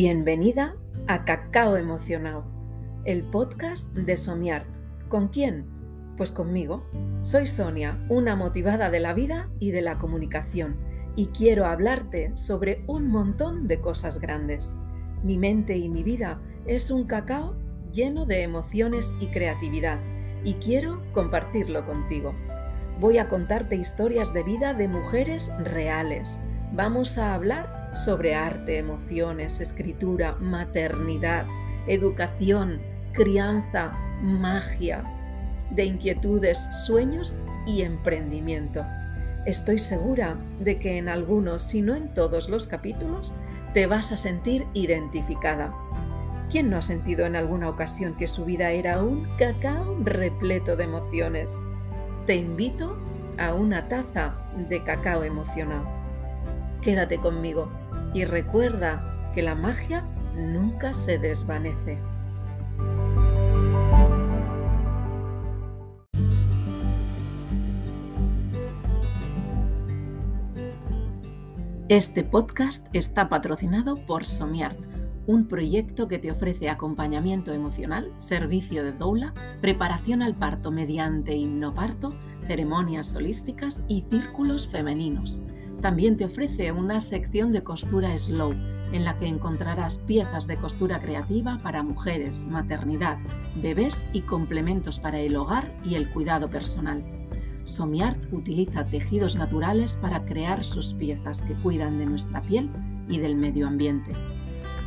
Bienvenida a Cacao Emocionado, el podcast de Somiart. ¿Con quién? Pues conmigo. Soy Sonia, una motivada de la vida y de la comunicación, y quiero hablarte sobre un montón de cosas grandes. Mi mente y mi vida es un cacao lleno de emociones y creatividad, y quiero compartirlo contigo. Voy a contarte historias de vida de mujeres reales. Vamos a hablar sobre arte, emociones, escritura, maternidad, educación, crianza, magia, de inquietudes, sueños y emprendimiento. Estoy segura de que en algunos, si no en todos los capítulos, te vas a sentir identificada. ¿Quién no ha sentido en alguna ocasión que su vida era un cacao repleto de emociones? Te invito a una taza de cacao emocional. Quédate conmigo y recuerda que la magia nunca se desvanece. Este podcast está patrocinado por Somiart, un proyecto que te ofrece acompañamiento emocional, servicio de doula, preparación al parto mediante hipnoparto, ceremonias holísticas y círculos femeninos. También te ofrece una sección de costura slow, en la que encontrarás piezas de costura creativa para mujeres, maternidad, bebés y complementos para el hogar y el cuidado personal. Somiart utiliza tejidos naturales para crear sus piezas que cuidan de nuestra piel y del medio ambiente.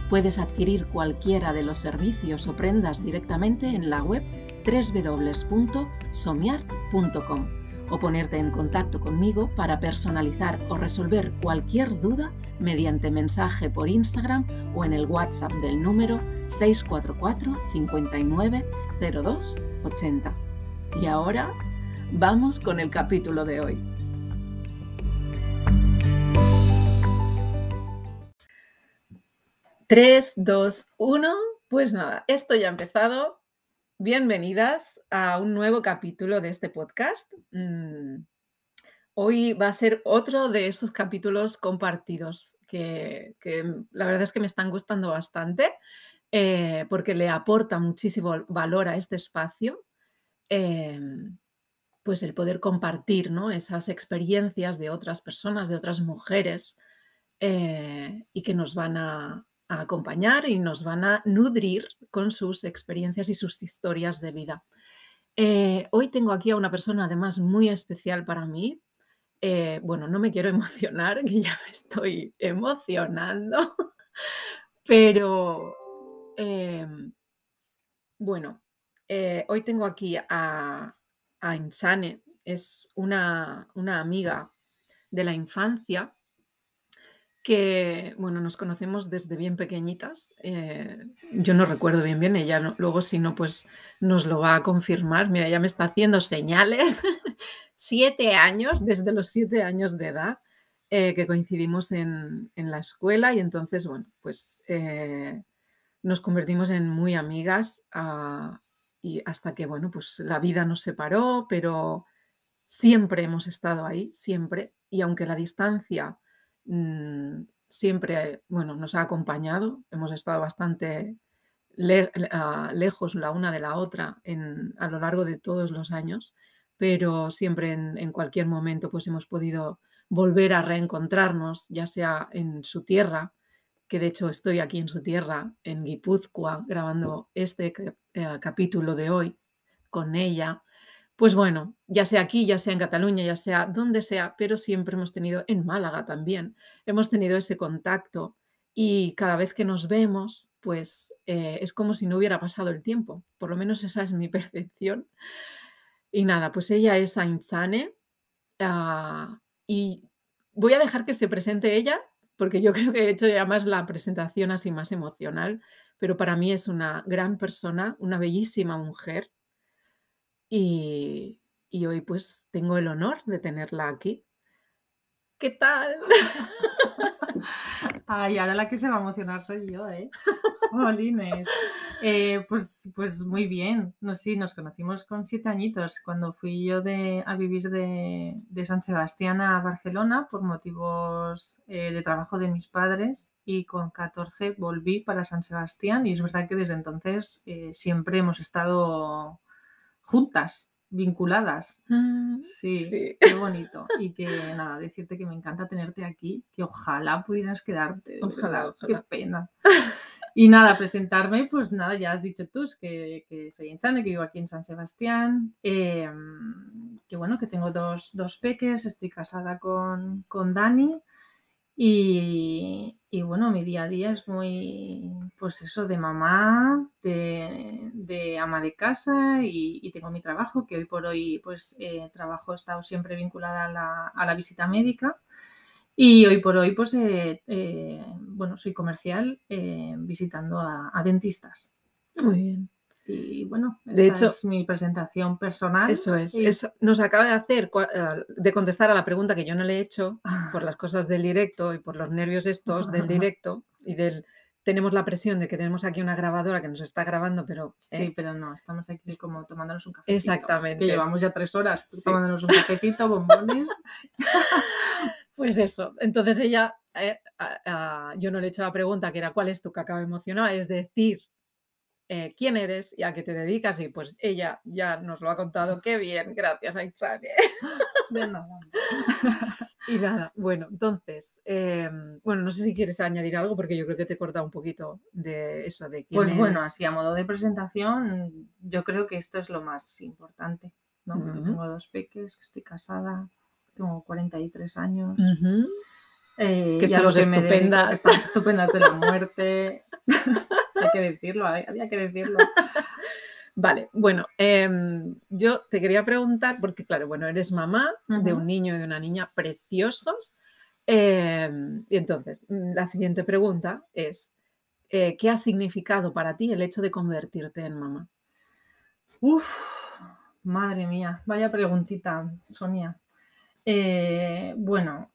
Puedes adquirir cualquiera de los servicios o prendas directamente en la web www.somiart.com o ponerte en contacto conmigo para personalizar o resolver cualquier duda mediante mensaje por Instagram o en el WhatsApp del número 644 59 02 80. Y ahora vamos con el capítulo de hoy. Tres, dos, uno. Pues nada, esto ya ha empezado. Bienvenidas a un nuevo capítulo de este podcast. Mm, hoy va a ser otro de esos capítulos compartidos que, la verdad es que me están gustando bastante eh, porque le aporta muchísimo valor a este espacio. Em, pues el poder compartir ¿no? esas experiencias de otras personas, de otras mujeres, eh, y que nos van a, acompañar y nos van a nutrir con sus experiencias y sus historias de vida. Eh, hoy tengo aquí a una persona además muy especial para mí. Eh, bueno, no me quiero emocionar, que ya me estoy emocionando, pero em, bueno, eh, hoy tengo aquí a, a Insane, es una, una amiga de la infancia que, bueno, nos conocemos desde bien pequeñitas. Eh, yo no recuerdo bien bien, ella luego si no, pues nos lo va a confirmar. Mira, ya me está haciendo señales. siete años, desde los siete años de edad, eh, que coincidimos en, la escuela y entonces, bueno, pues eh, nos convertimos en muy amigas ah, y hasta que, bueno, pues la vida nos separó, pero siempre hemos estado ahí, siempre. Y aunque la distancia Mm, siempre, bueno, nos ha acompañado, hemos estado bastante ah, lejos la una de la otra en, a lo largo de todos los años, pero siempre en, cualquier momento pues hemos podido volver a reencontrarnos, ya sea en su tierra, que de hecho estoy aquí en su tierra, en Guipúzcoa, grabando este eh, capítulo de hoy con ella, pues bueno, ya sea aquí, ya sea en Cataluña, ya sea donde sea, pero siempre hemos tenido en Málaga también, hemos tenido ese contacto y cada vez que nos vemos, pues eh, es como si no hubiera pasado el tiempo, por lo menos esa es mi percepción. Y nada, pues ella es Ainzane ah, y voy a dejar que se presente ella, porque yo creo que he hecho ya más la presentación así más emocional, pero para mí es una gran persona, una bellísima mujer y, hoy pues tengo el honor de tenerla aquí. ¿qué tal? Ay, ahora la que se va a emocionar soy yo, ¿eh? Jolines. Eh, pues, pues muy bien. No, sí, nos conocimos con siete añitos cuando fui yo de, a vivir de, de San Sebastián a Barcelona por motivos eh, de trabajo de mis padres y con 14 volví para San Sebastián y es verdad que desde entonces eh, siempre hemos estado juntas vinculadas. Mm, Sí, sí. qué bonito. Y que nada, decirte que me encanta tenerte aquí, que ojalá pudieras quedarte. Ojalá, ojalá. Qué pena. Y nada, presentarme, pues nada, ya has dicho tú, que, que soy Insane, que vivo aquí en San Sebastián, eh, que bueno, que tengo dos, dos peques, estoy casada con, con Dani y, bueno, mi día a día es muy, pues eso, de mamá, de, ama de casa y, tengo mi trabajo, que hoy por hoy pues eh, trabajo, he estado siempre vinculada a la, a la visita médica y hoy por hoy pues, eh, eh, bueno, soy comercial visitando a dentistas. Muy bien. Y bueno, De hecho, es mi presentación personal. Eso es. y- es- nos acaba de hacer, eh, de contestar a la pregunta que yo no le he hecho por las cosas del directo y por los nervios estos del directo y del... Tenemos la presión de que tenemos aquí una grabadora que nos está grabando, pero Sí, eh, pero no, estamos aquí como tomándonos un cafecito. Exactamente. Que llevamos ya tres horas Sí. tomándonos un cafecito, bombones. Pues eso, entonces ella, eh, a- a- yo no le he hecho la pregunta que era ¿cuál es tu cacao emocional? Es decir, eh, quién eres y a qué te dedicas y pues ella ya nos lo ha contado, qué bien, gracias Aitzane. De nada. Y nada, bueno, entonces, em, bueno, no sé si quieres añadir algo porque yo creo que te he cortado un poquito de eso de quién Pues bueno, así a modo de presentación, yo creo que esto es lo más importante. ¿no? Tengo dos peques, que estoy casada, tengo 43 años. Ujú. Eh, Que estamos que estupendas. estamos estupendas de la muerte. hay que decirlo, hay- había que decirlo. Vale, bueno, em, yo te quería preguntar, porque claro, bueno, eres mamá de un niño y de una niña preciosos. em, y entonces, mm, la siguiente pregunta es, eh, ¿qué ha significado para ti el hecho de convertirte en mamá? Uf, madre mía, vaya preguntita, Sonia. Eh, bueno,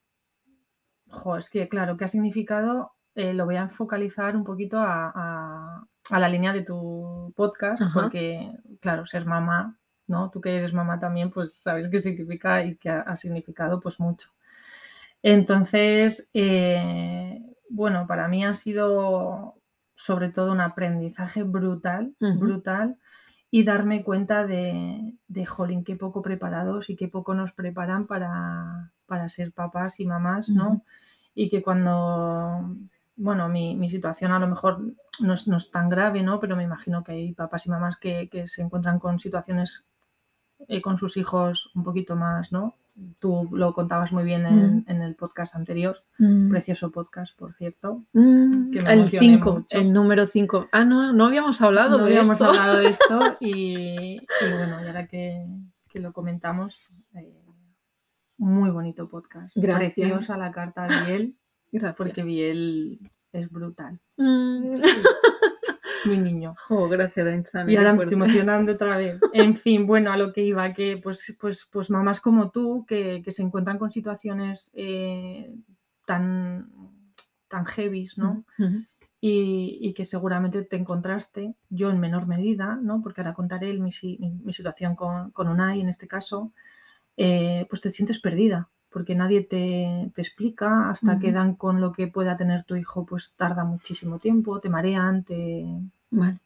jo, es que claro, ¿qué ha significado? Eh, lo voy a focalizar un poquito a, a- a la línea de tu podcast, Ajá. porque claro, ser mamá, ¿no? Tú que eres mamá también, pues sabes qué significa y qué ha, ha significado pues mucho. Entonces, eh, bueno, para mí ha sido sobre todo un aprendizaje brutal, brutal, y darme cuenta de, de, jolín, qué poco preparados y qué poco nos preparan para, para ser papás y mamás, ¿no? Ujú. Y que cuando, bueno, mi, mi situación a lo mejor no es, no es tan grave, ¿no? Pero me imagino que hay papás y mamás que, que se encuentran con situaciones eh, con sus hijos un poquito más, ¿no? Tú lo contabas muy bien en, Mm. en el podcast anterior, Mm. precioso podcast, por cierto. Mm, que me el emocioné 5, mucho. el número 5. Ah, no, no habíamos hablado No de habíamos esto. hablado de esto y, y bueno, y ahora que, que lo comentamos, eh, muy bonito podcast. Gracias. Preciosa la carta a Biel, Gracias. porque Biel es brutal. Mm. Mi niño. Jo, gracias, Aintzane, Y ahora me estoy emocionando otra vez. En fin, bueno, a lo que iba, que pues, pues, pues mamás como tú, que, que se encuentran con situaciones eh, tan, tan heavies, ¿no? Y, y que seguramente te encontraste, yo en menor medida, ¿no? porque ahora contaré mi, mi- mi situación con, con Unai en este caso, eh, pues te sientes perdida, porque nadie te, te explica hasta que dan con lo que pueda tener tu hijo, pues tarda muchísimo tiempo, te marean, te... Vale.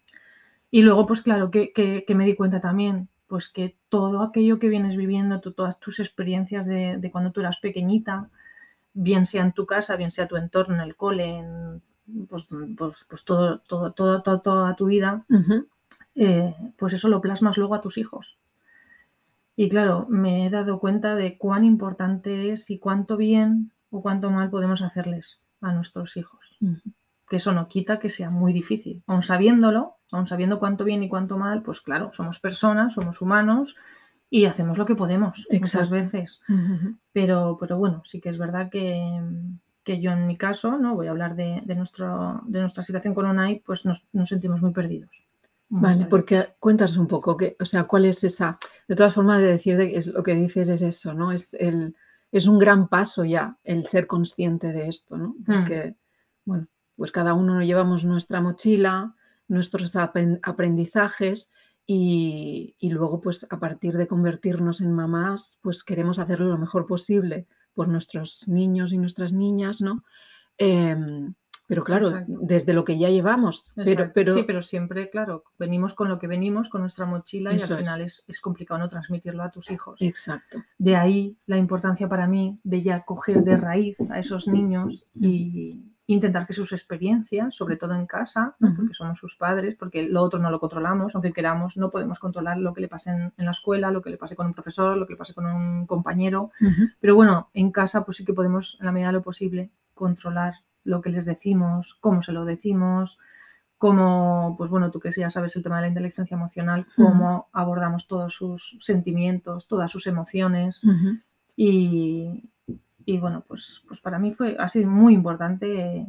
Y luego, pues claro, que, que- que me di cuenta también, pues que todo aquello que vienes viviendo, tú- todas tus experiencias de, de cuando tú eras pequeñita, bien sea en tu casa, bien sea tu entorno, en el cole, en, pues, pues, pues todo, todo, todo, toda tu vida, eh, pues eso lo plasmas luego a tus hijos. Y claro, me he dado cuenta de cuán importante es y cuánto bien o cuánto mal podemos hacerles a nuestros hijos. Que eso no quita que sea muy difícil. Aun sabiéndolo, aun sabiendo cuánto bien y cuánto mal, pues claro, somos personas, somos humanos y hacemos lo que podemos muchas Exacto. veces. Ujú. Pero, pero bueno, sí que es verdad que, que yo en mi caso, ¿no? Voy a hablar de, de nuestro, de nuestra situación con UNAI, pues nos, nos sentimos muy perdidos. Vale, porque cuéntanos un poco, que, o sea, cuál es esa, de todas formas de decir de- es lo que dices es eso, ¿no? Es el es un gran paso ya el ser consciente de esto, ¿no? Hmm. Porque, bueno, pues cada uno llevamos nuestra mochila, nuestros aprendizajes y, y luego, pues a partir de convertirnos en mamás, pues queremos hacerlo lo mejor posible por nuestros niños y nuestras niñas, ¿no? Em, pero claro, Exacto. desde lo que ya llevamos, pero, pero Sí, pero siempre, claro, venimos con lo que venimos, con nuestra mochila y al final es, es complicado no transmitirlo a tus hijos. exacto. De ahí la importancia para mí de ya coger de raíz a esos niños y intentar que sus experiencias, sobre todo en casa, porque somos sus padres, porque lo otro no lo controlamos, aunque queramos, no podemos controlar lo que le pase en, en la escuela, lo que le pase con un profesor, lo que le pase con un compañero, Ujú. pero bueno, en casa pues sí que podemos, en la medida de lo posible, controlar lo que les decimos, cómo se lo decimos, cómo, pues bueno, tú que ya sabes el tema de la inteligencia emocional, cómo abordamos todos sus sentimientos, todas sus emociones. Y, y bueno, pues, pues para mí fue, ha sido muy importante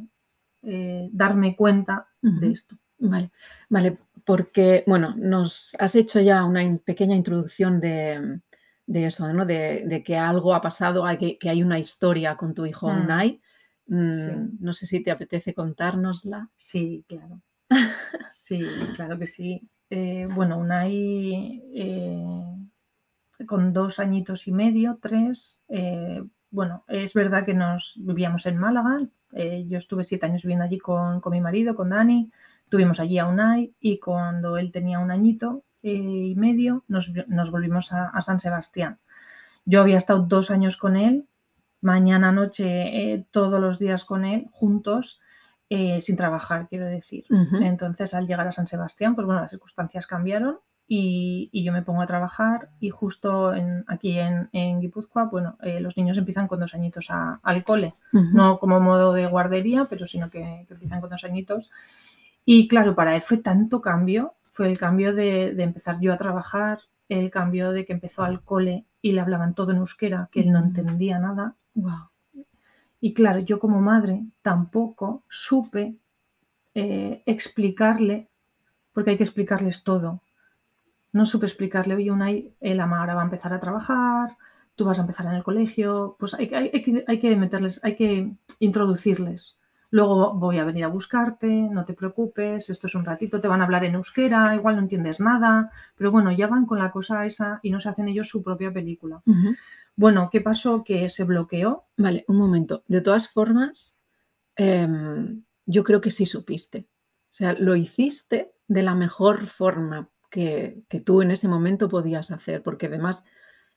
eh, darme cuenta de esto. Vale, vale, porque, bueno, nos has hecho ya una in- pequeña introducción de, de eso, ¿no? De, de que algo ha pasado, que, que hay una historia con tu hijo Mm. Unai. Mm, Sí. No sé si te apetece contárnosla. Sí, claro. Sí, claro que sí. Eh, bueno, Unai, eh, con dos añitos y medio, tres, eh, bueno, es verdad que nos vivíamos en Málaga. eh, yo estuve siete años viviendo allí con, con mi marido, con Dani. Tuvimos allí a Unai y cuando él tenía un añito y medio nos, nos volvimos a, a San Sebastián. Yo había estado dos años con él, mañana, noche, eh, todos los días con él, juntos, eh, sin trabajar, quiero decir. Ujú. Entonces, al llegar a San Sebastián, pues bueno, las circunstancias cambiaron y, y yo me pongo a trabajar y justo en- aquí en, en Guipúzcoa, bueno, eh, los niños empiezan con dos añitos a- al cole, Ujú. no como modo de guardería, pero sino que, que empiezan con dos añitos. Y claro, para él fue tanto cambio, fue el cambio de, de empezar yo a trabajar, el cambio de que empezó al cole y le hablaban todo en euskera, que él no entendía nada. Y claro, yo como madre tampoco supe eh, explicarle, porque hay que explicarles todo. No supe explicarle, oye, Unai, el Amara va a empezar a trabajar, tú vas a empezar en el colegio, pues hay, que, hay que meterles, hay que introducirles. Luego voy a venir a buscarte, no te preocupes, esto es un ratito, te van a hablar en euskera, igual no entiendes nada, pero bueno, ya van con la cosa esa y no se hacen ellos su propia película. Bueno, ¿qué pasó? Que se bloqueó. Vale, un momento. De todas formas, em, yo creo que sí supiste. O sea, lo hiciste de la mejor forma que, que tú en ese momento podías hacer, porque además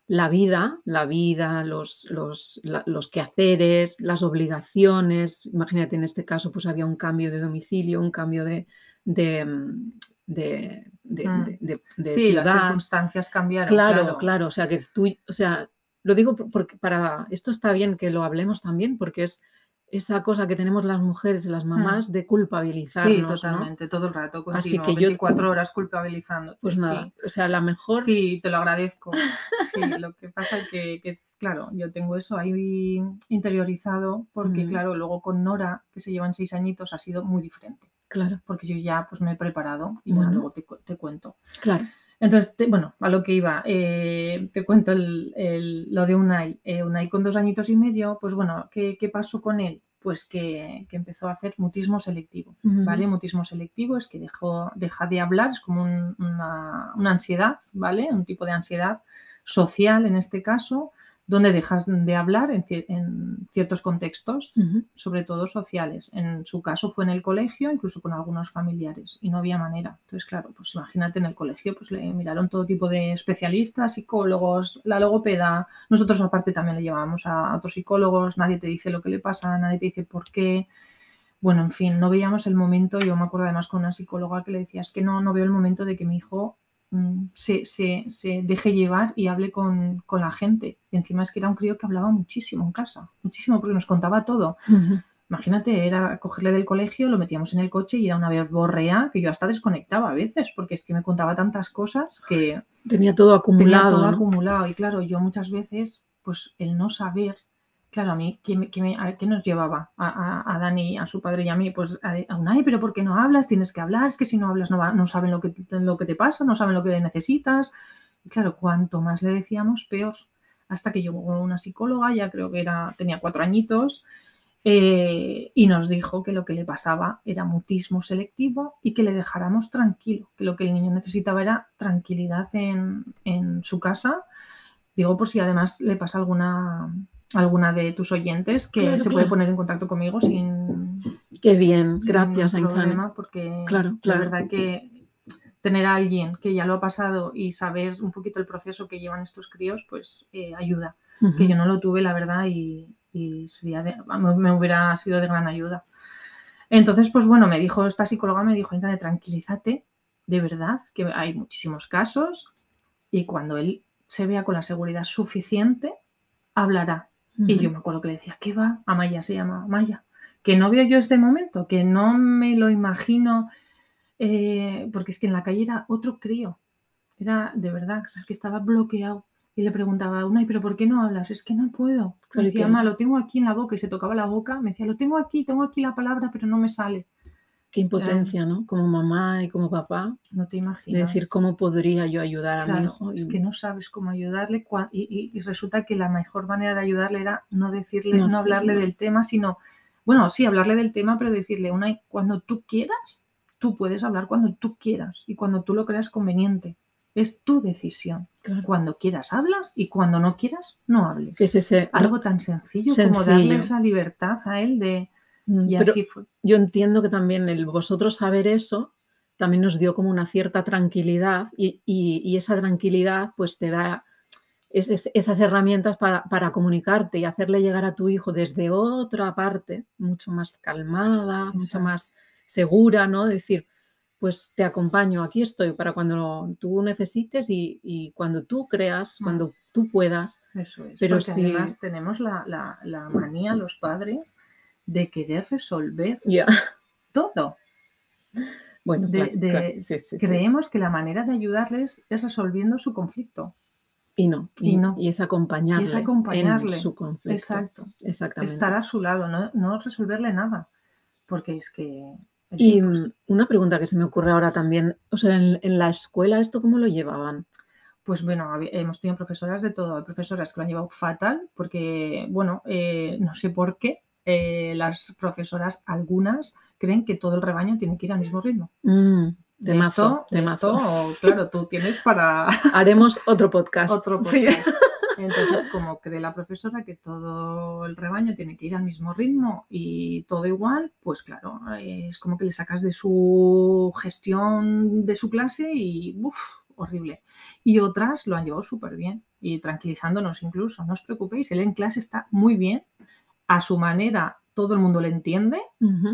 la vida, la vida, los, los, la- los quehaceres, las obligaciones, imagínate en este caso, pues había un cambio de domicilio, un cambio de, de, mm, de, de- de- de- de sí, las ciudad. circunstancias cambiaron. Claro, claro, o sea, que tú, o sea, lo digo por- porque para, esto está bien que lo hablemos también, porque es esa cosa que tenemos las mujeres, las mamás, de culpabilizarnos, Sí, ¿no? totalmente, todo el rato, continuo, Así que yo- 24 horas culpabilizando. Pues nada, o sea, la mejor, Sí, te lo agradezco. Sí, lo que pasa es que, que, claro, yo tengo eso ahí interiorizado porque, Mm. claro, luego con Nora, que se llevan seis añitos, ha sido muy diferente. claro, Porque yo ya pues me he preparado y ya Bueno. luego te, te cuento. claro. Entonces, te- bueno, a lo que iba, eh, te cuento el- el- lo de Unai. Eh, Unai con dos añitos y medio, pues bueno, ¿qué, qué pasó con él? Pues que, que empezó a hacer mutismo selectivo. ¿vale? Mutismo selectivo es que dejó, deja de hablar, es como un- una, una ansiedad, ¿vale? Un tipo de ansiedad social en este caso, donde dejas de hablar en, cier- en ciertos contextos, sobre todo sociales. En su caso fue en el colegio, incluso con algunos familiares, y no había manera. Entonces, claro, pues imagínate en el colegio, pues le miraron todo tipo de especialistas, psicólogos, la logopeda. Nosotros aparte también le llevábamos a otros psicólogos, nadie te dice lo que le pasa, nadie te dice por qué. Bueno, en fin, no veíamos el momento, yo me acuerdo además con una psicóloga que le decía, es que no, no veo el momento de que mi hijo se, se- se deje llevar y hable con, con la gente. Y encima es que era un crío que hablaba muchísimo en casa, muchísimo, porque nos contaba todo. Imagínate, era cogerle del colegio, lo metíamos en el coche y era una verborrea que yo hasta desconectaba a veces, porque es que me contaba tantas cosas que Tenía todo tenía acumulado. todo ¿no? acumulado. Y claro, yo muchas veces, pues el no saber, claro, a mí, ¿qué, me- nos llevaba? A, Dani, a su padre y a mí, pues a, un, ay, pero ¿por qué no hablas? Tienes que hablar, es que si no hablas no, va- no saben lo que, lo que te pasa, no saben lo que necesitas. Y claro, cuanto más le decíamos, peor. hasta que llegó una psicóloga, ya creo que era, tenía cuatro añitos, eh, y nos dijo que lo que le pasaba era mutismo selectivo y que le dejáramos tranquilo, que lo que el niño necesitaba era tranquilidad en, en su casa. Digo, por si además le pasa alguna, alguna de tus oyentes que Claro, se puede poner en contacto conmigo sin, Qué bien, sin gracias, problema, porque Claro, la verdad que tener a alguien que ya lo ha pasado y saber un poquito el proceso que llevan estos críos, pues eh, ayuda. Que yo no lo tuve, la verdad, y, y sería de- me hubiera sido de gran ayuda. Entonces, pues bueno, me dijo, esta psicóloga me dijo, tranquilízate, de verdad, que hay muchísimos casos y cuando él se vea con la seguridad suficiente, hablará. Y yo me acuerdo que le decía, ¿qué va? Amaya se llama Amaya. Que no veo yo este momento, que no me lo imagino, eh, porque es que en la calle era otro crío. Era, de verdad, es que estaba bloqueado. Y le preguntaba a Unai, ¿pero por qué no hablas? Es que no puedo. Me ¿y decía, mamá, lo tengo aquí en la boca y se tocaba la boca. Me decía, lo tengo aquí, tengo aquí la palabra, pero no me sale. Qué impotencia, ¿no? Como mamá y como papá, No te de imaginas. decir cómo podría yo ayudar a mi hijo. es que no sabes cómo ayudarle y, y- y resulta que la mejor manera de ayudarle era no decirle, No no, hablarle del tema, sino, bueno, sí, hablarle del tema, pero decirle, una, cuando tú quieras, tú puedes hablar cuando tú quieras y cuando tú lo creas conveniente. Es tu decisión. Claro. Cuando quieras hablas y cuando no quieras, no hables. Es ese... Algo tan sencillo, como darle esa libertad a él de... Mm, Y pero así fue. yo entiendo que también el vosotros saber eso también nos dio como una cierta tranquilidad y, y- y esa tranquilidad pues te da es- es- esas herramientas para, para comunicarte y hacerle llegar a tu hijo desde otra parte, mucho más calmada, mucho más segura, ¿no? Decir, pues te acompaño, aquí estoy para cuando tú necesites y, y cuando tú creas, Mm. cuando tú puedas. Eso es. Pero porque sí- además tenemos la, la- la manía, los padres, de querer resolver todo. Bueno, De- claro, de- claro, sí, sí, sí. creemos que la manera de ayudarles es resolviendo su conflicto. Y no, y, Y no. y es acompañarle, acompañarle. en su conflicto. Exacto. Exactamente. Estar a su lado, no, no resolverle nada. Porque es que. es Y imposible. una pregunta que se me ocurre ahora también, o sea, en, en la escuela esto cómo lo llevaban? Pues bueno, hemos tenido profesoras de todo. Hay profesoras que lo han llevado fatal porque, bueno, eh, no sé por qué. Eh, las profesoras, algunas, creen que todo el rebaño tiene que ir al mismo ritmo. Mm, De esto, de temazo. esto, claro, tú tienes para Haremos otro podcast. otro Sí. podcast. Entonces, como cree la profesora que todo el rebaño tiene que ir al mismo ritmo y todo igual, pues claro, es como que le sacas de su gestión de su clase y uf, horrible. Y otras lo han llevado súper bien y tranquilizándonos incluso. No os preocupéis, él en clase está muy bien, a su manera, todo el mundo le entiende.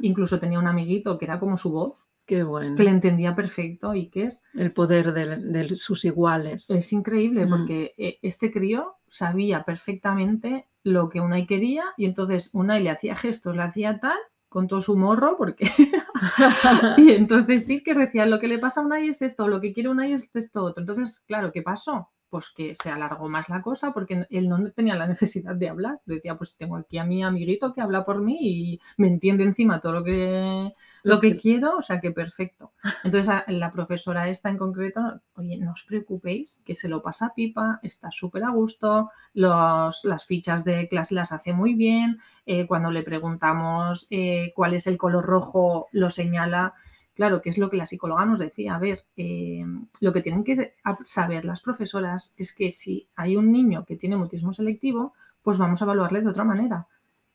Incluso tenía un amiguito que era como su voz, Qué bueno. que le entendía perfecto y que es El poder de, de sus iguales. Es increíble porque eh, este crío sabía perfectamente lo que Unai quería y entonces Unai le hacía gestos, le hacía tal con todo su morro porque y entonces sí que decía lo que le pasa a Unai es esto, lo que quiere Unai es esto otro. Entonces, claro, ¿qué pasó? Pues que se alargó más la cosa porque él no tenía la necesidad de hablar. Decía, pues tengo aquí a mi amiguito que habla por mí y me entiende encima todo lo que, lo que quiero, o sea que perfecto. Entonces a- la profesora esta en concreto, oye, no os preocupéis, que se lo pasa pipa, está súper a gusto, los, las fichas de clase las hace muy bien, eh, cuando le preguntamos eh, cuál es el color rojo, lo señala. Claro, que es lo que la psicóloga nos decía. A ver, eh, lo que tienen que saber las profesoras es que si hay un niño que tiene mutismo selectivo, pues vamos a evaluarle de otra manera.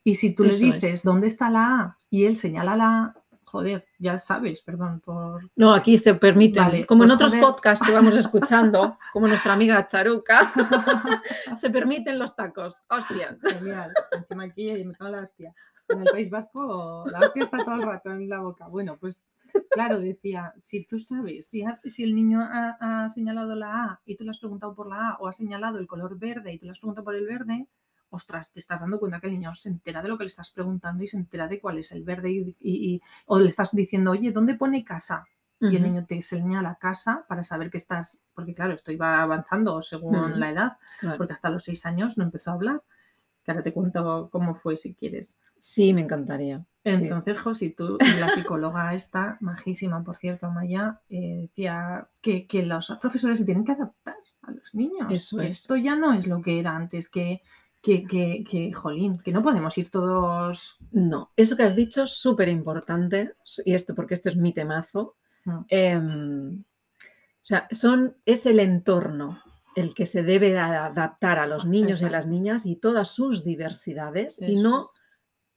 Y si tú Eso le es. dices dónde está la A y él señala la A, joder, ya sabes, perdón por... No, aquí se permiten, Vale, como en pues, otros joder. podcasts que vamos escuchando, como nuestra amiga Charuca, se permiten los tacos. Hostia. Genial. Encima aquí me la hostia. En el País Vasco la hostia está todo el rato en la boca. Bueno, pues claro, decía, si tú sabes, si, ha- si el niño ha, ha señalado la A y tú le has preguntado por la A o ha señalado el color verde y tú le has preguntado por el verde, ostras, te estás dando cuenta que el niño se entera de lo que le estás preguntando y se entera de cuál es el verde y, y- y- o le estás diciendo, oye, ¿dónde pone casa? y el niño te señala casa para saber que estás, porque claro, esto iba avanzando según la edad, Claro. porque hasta los seis años no empezó a hablar. Que ahora te cuento cómo fue si quieres. Sí, me encantaría. sí. Entonces, Josi, tú, la psicóloga esta, majísima, por cierto, Maya, eh, decía que, que los profesores se tienen que adaptar a los niños. Eso que es. esto ya no es lo que era antes, que, que, que, que, jolín, que no podemos ir todos... No, eso que has dicho es súper importante, y esto porque este es mi temazo. No. em, o sea, son, es el entorno el que se debe adaptar a los niños y a las niñas y todas sus diversidades y no es.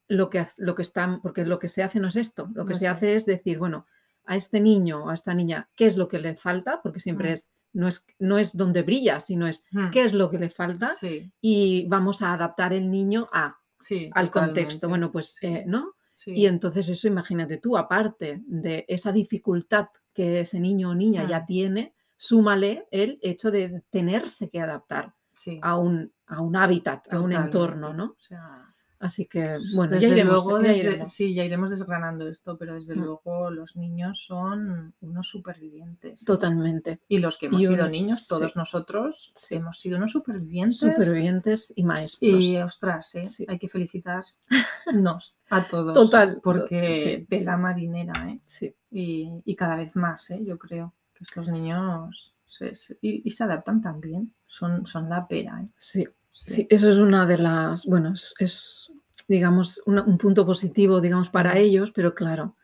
lo que, lo que están, porque lo que se hace no es esto, lo que se hace es decir, bueno, a este niño o a esta niña, ¿qué es lo que le falta? Porque siempre Mm. es, no es, no es donde brilla, sino es Mm. qué es lo que le falta Sí, y vamos a adaptar el niño a, sí. al contexto. Bueno, pues, Sí, eh, ¿no? Y entonces eso, imagínate tú, aparte de esa dificultad que ese niño o niña ya Mm. tiene, súmale el hecho de tenerse que adaptar Sí, a un, a un hábitat, a un entorno. ¿no? O sea, Así que, bueno, desde ya iremos. luego, ya desde- iremos. sí, ya iremos desgranando esto, pero desde Mm. luego los niños son unos supervivientes. ¿eh? Totalmente. Y los que hemos Y sido niños, sí. todos nosotros, Sí. hemos sido unos supervivientes. Supervivientes y maestros. Y ostras, ¿eh? Sí. hay que felicitarnos a todos. Total, Porque tela marinera, ¿eh? Sí, Y, y cada vez más, ¿eh? Yo creo que estos niños se, se- y, y se adaptan también. Son, son la pera, ¿eh? sí, Sí. sí. Eso es una de las, bueno, es, es, digamos, una- un punto positivo, digamos, para ellos, pero claro,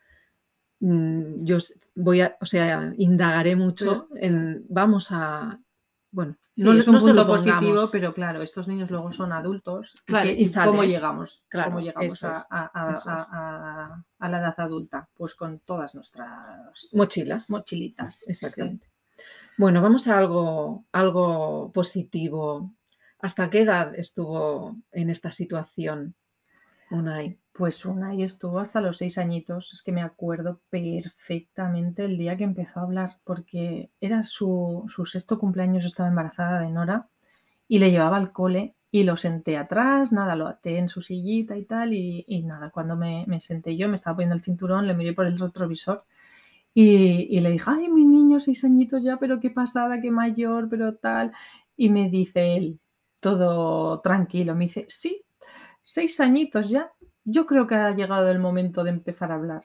mm, yo voy a, o sea, indagaré mucho en, vamos a, bueno, Sí, no, es no un lo punto positivo, pero claro, estos niños luego son adultos. ¿y Claro, y y cómo llegamos? Claro, ¿Cómo llegamos a, es, a- a- eso a- es. a- a la edad adulta? Pues con todas nuestras Mochilas. mochilitas. sí. Exactamente. Bueno, vamos a algo, algo positivo. ¿Hasta qué edad estuvo en esta situación Unai? Pues una y estuvo hasta los seis añitos. Es que me acuerdo perfectamente el día que empezó a hablar, porque era su, su sexto cumpleaños, estaba embarazada de Nora y le llevaba al cole y lo senté atrás, nada, lo até en su sillita y tal, y, y nada, cuando me, me senté yo, me estaba poniendo el cinturón, le miré por el retrovisor y, y le dije, ay, mi niño, seis añitos ya, pero qué pasada, qué mayor, pero tal. Y me dice él, todo tranquilo, me dice, sí, seis añitos ya, yo creo que ha llegado el momento de empezar a hablar.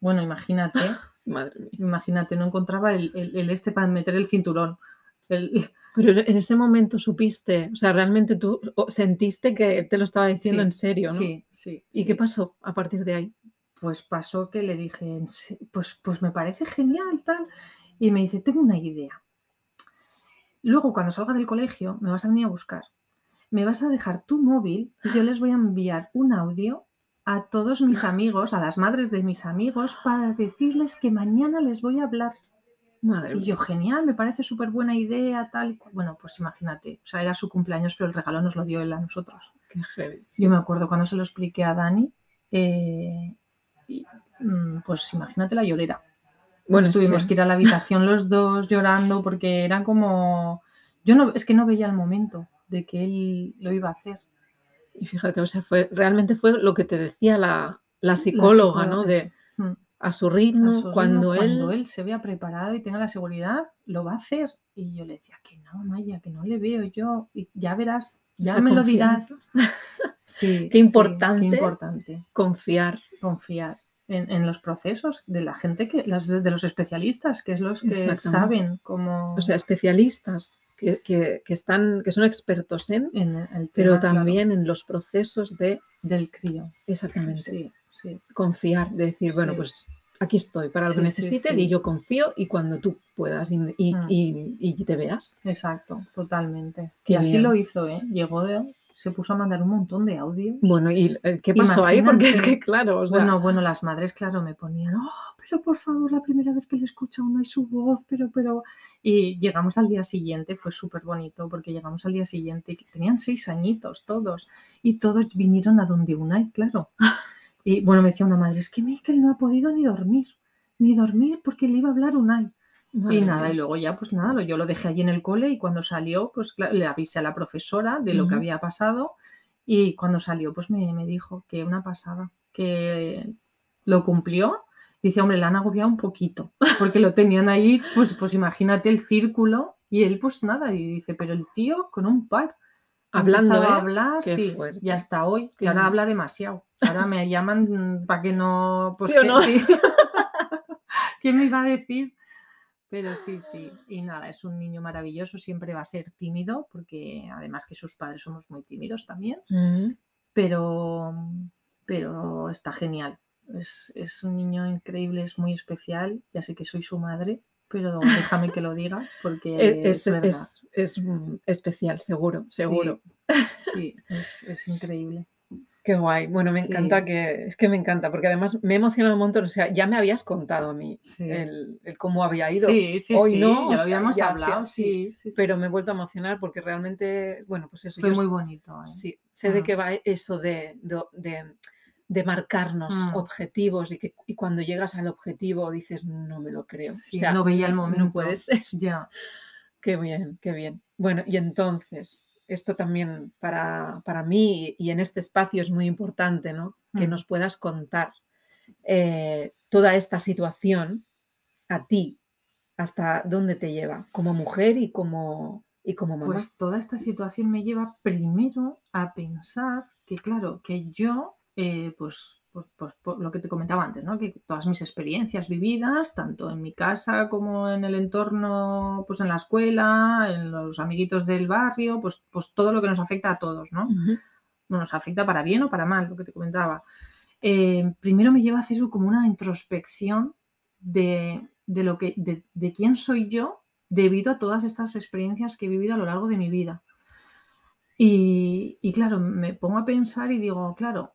Bueno, imagínate, Madre mía. imagínate, no encontraba el, el- el este para meter el cinturón. El- Pero en ese momento supiste, o sea, realmente tú sentiste que te lo estaba diciendo Sí, en serio, ¿no? Sí, sí. ¿Y sí. qué pasó a partir de ahí? Pues pasó que le dije, "¿En se- pues, pues me parece genial, tal. Y me dice, tengo una idea. Luego, cuando salga del colegio, me vas a venir a buscar. Me vas a dejar tu móvil y yo les voy a enviar un audio a todos mis amigos, a las madres de mis amigos, para decirles que mañana les voy a hablar. Madre Y yo, genial, me parece súper buena idea, tal y cual. Bueno, pues imagínate, o sea, era su cumpleaños, pero el regalo nos lo dio él a nosotros. Qué heavy. Yo me acuerdo cuando se lo expliqué a Dani, eh, y, mm, pues imagínate la llorera. Bueno, es Tuvimos que- que ir a la habitación los dos llorando porque era como... Yo no, es que no veía el momento de que él lo iba a hacer. Y fíjate, o sea, fue, realmente fue lo que te decía la, la psicóloga, ¿no? De Mm. a su ritmo, A su ritmo, cuando, cuando él, él se vea preparado y tenga la seguridad, lo va a hacer. Y yo le decía que no, Maya, que no le veo yo. Y ya verás, ya me lo dirás. Sí, Qué sí, importante. qué importante. confiar. confiar en, en los procesos de la gente que, las- de los especialistas, que es los que saben cómo O sea, especialistas que, que- que están, que son expertos en, en el tema, pero claro, también en los procesos de del crío. exactamente Sí, sí. confiar, de decir, bueno, Sí. pues aquí estoy para lo que necesites y yo confío y cuando tú puedas y, y- Mm. y- y te veas. Exacto, totalmente. Qué y así lo hizo, ¿eh? Llegó de, se puso a mandar un montón de audios. Bueno, ¿y eh, qué pasó ahí? Porque es que, claro, o sea, bueno, bueno, las madres, claro, me ponían, oh, pero por favor, la primera vez que le escucha uno y su voz, pero, pero. Y llegamos al día siguiente, fue súper bonito, porque llegamos al día siguiente y tenían seis añitos todos, y todos vinieron a donde Unai, claro. Y bueno, me decía una madre, es que Mikel no ha podido ni dormir, ni dormir porque le iba a hablar Unai. madre Y nada, y luego ya, pues nada, yo lo dejé allí en el cole y cuando salió, pues le avisé a la profesora de lo que había pasado y cuando salió, pues me, me dijo que una pasada, que lo cumplió. Dice, hombre, le han agobiado un poquito, porque lo tenían ahí, pues, pues imagínate el círculo y él, pues nada, y dice, pero el tío con un par. Hablando, ¿eh? hablar, Qué sí, fuerte. y hasta hoy, que ahora habla demasiado. Ahora me llaman para que no... Pues ¿Sí o no? sí. ¿Qué me iba a decir? Pero sí, sí. Y nada, es un niño maravilloso, siempre va a ser tímido, porque además que sus padres somos muy tímidos también, pero, pero está genial. Es, es un niño increíble, es muy especial. Ya sé que soy su madre, pero déjame que lo diga, porque E- es, Es, verdad. es- es, especial, seguro, seguro. Sí, es, es increíble. Qué guay. Bueno, me Sí. encanta que, es que me encanta, porque además me emociona un montón. O sea, ya me habías contado a mí Sí. el, el cómo había ido, Sí, sí, Hoy sí, no, ya lo habíamos ya hablado, sí, sí, pero me he vuelto a emocionar porque realmente, bueno, pues eso. fue yo muy bonito. ¿eh? Sí, sé de Mm. qué va eso de, de, de- de marcarnos Mm. objetivos y que y cuando llegas al objetivo dices, no me lo creo. Sí, o sea, no veía el No momento. puede ser. Ya. Qué bien, qué bien. Bueno, y entonces, esto también para, para mí y en este espacio es muy importante, ¿no? Que Mm. nos puedas contar eh, toda esta situación a ti, hasta dónde te lleva, como mujer y como, y como mamá. Pues toda esta situación me lleva primero a pensar que, claro, que yo, eh, pues, pues, pues, por lo que te comentaba antes, ¿no? Que todas mis experiencias vividas, tanto en mi casa como en el entorno, pues en la escuela, en los amiguitos del barrio, pues, pues todo lo que nos afecta a todos, ¿no? No nos afecta para bien o para mal, lo que te comentaba. Eh, primero me lleva a hacer como una introspección de, de lo que, de, de quién soy yo debido a todas estas experiencias que he vivido a lo largo de mi vida. Y, y claro, me pongo a pensar y digo, claro,